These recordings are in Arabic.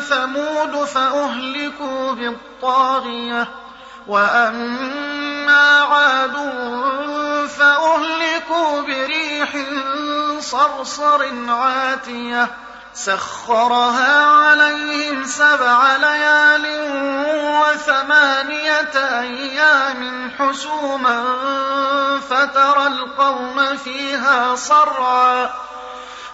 ثمود فأهلكوا بالطاغية وأما عاد فأهلكوا بريح صرصر عاتية سخرها عليهم سبع ليال وثمانية أيام حسوما فترى القوم فيها صرعا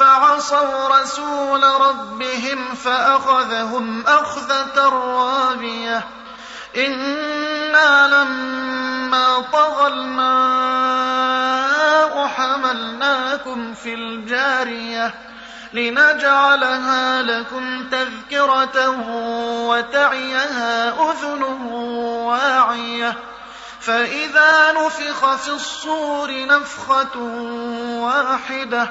فعصوا رسول ربهم فأخذهم أخذة رابية. إنا لما طغى الماء حملناكم في الجارية لنجعلها لكم تذكرة وتعيها أذن واعية. فإذا نفخ في الصور نفخة واحدة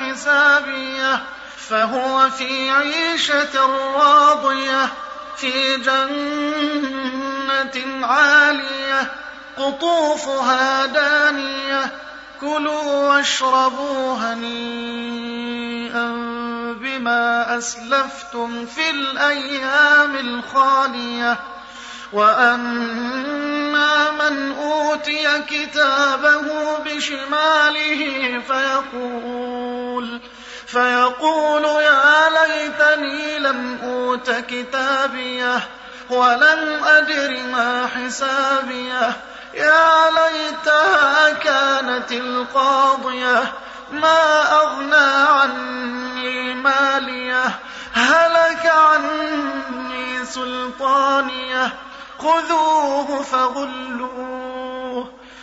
ملاق حسابية فهو في عيشة راضية في جنة عالية قطوفها دانية كلوا واشربوا هنيئا بما أسلفتم في الأيام الخالية وأما من أوتي كتابه بشماله فيقول فيقول يا ليتني لم أوت كتابيه ولم أدر ما حسابيه. يا ليتها كانت القاضية ما أغنى عني ماليه. هلك عني سلطانيه. خذوه فغلوه.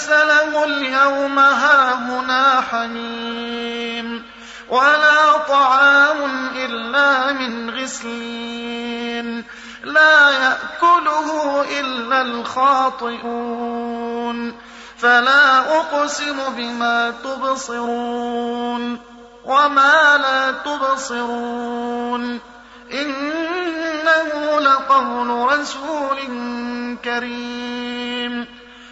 فليس له اليوم هاهنا حميم ولا طعام إلا من غسلين لا يأكله إلا الخاطئون فلا أقسم بما تبصرون وما لا تبصرون إنه لقول رسول كريم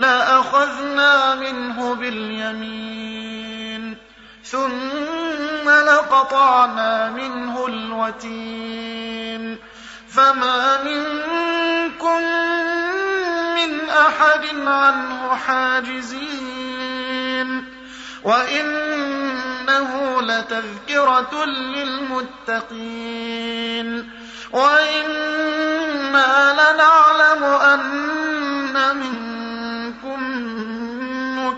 لأخذنا منه باليمين ثم لقطعنا منه الوتين. فما منكم من أحد عنه حاجزين. وإنه لتذكرة للمتقين. وإنا لنعلم أن منكم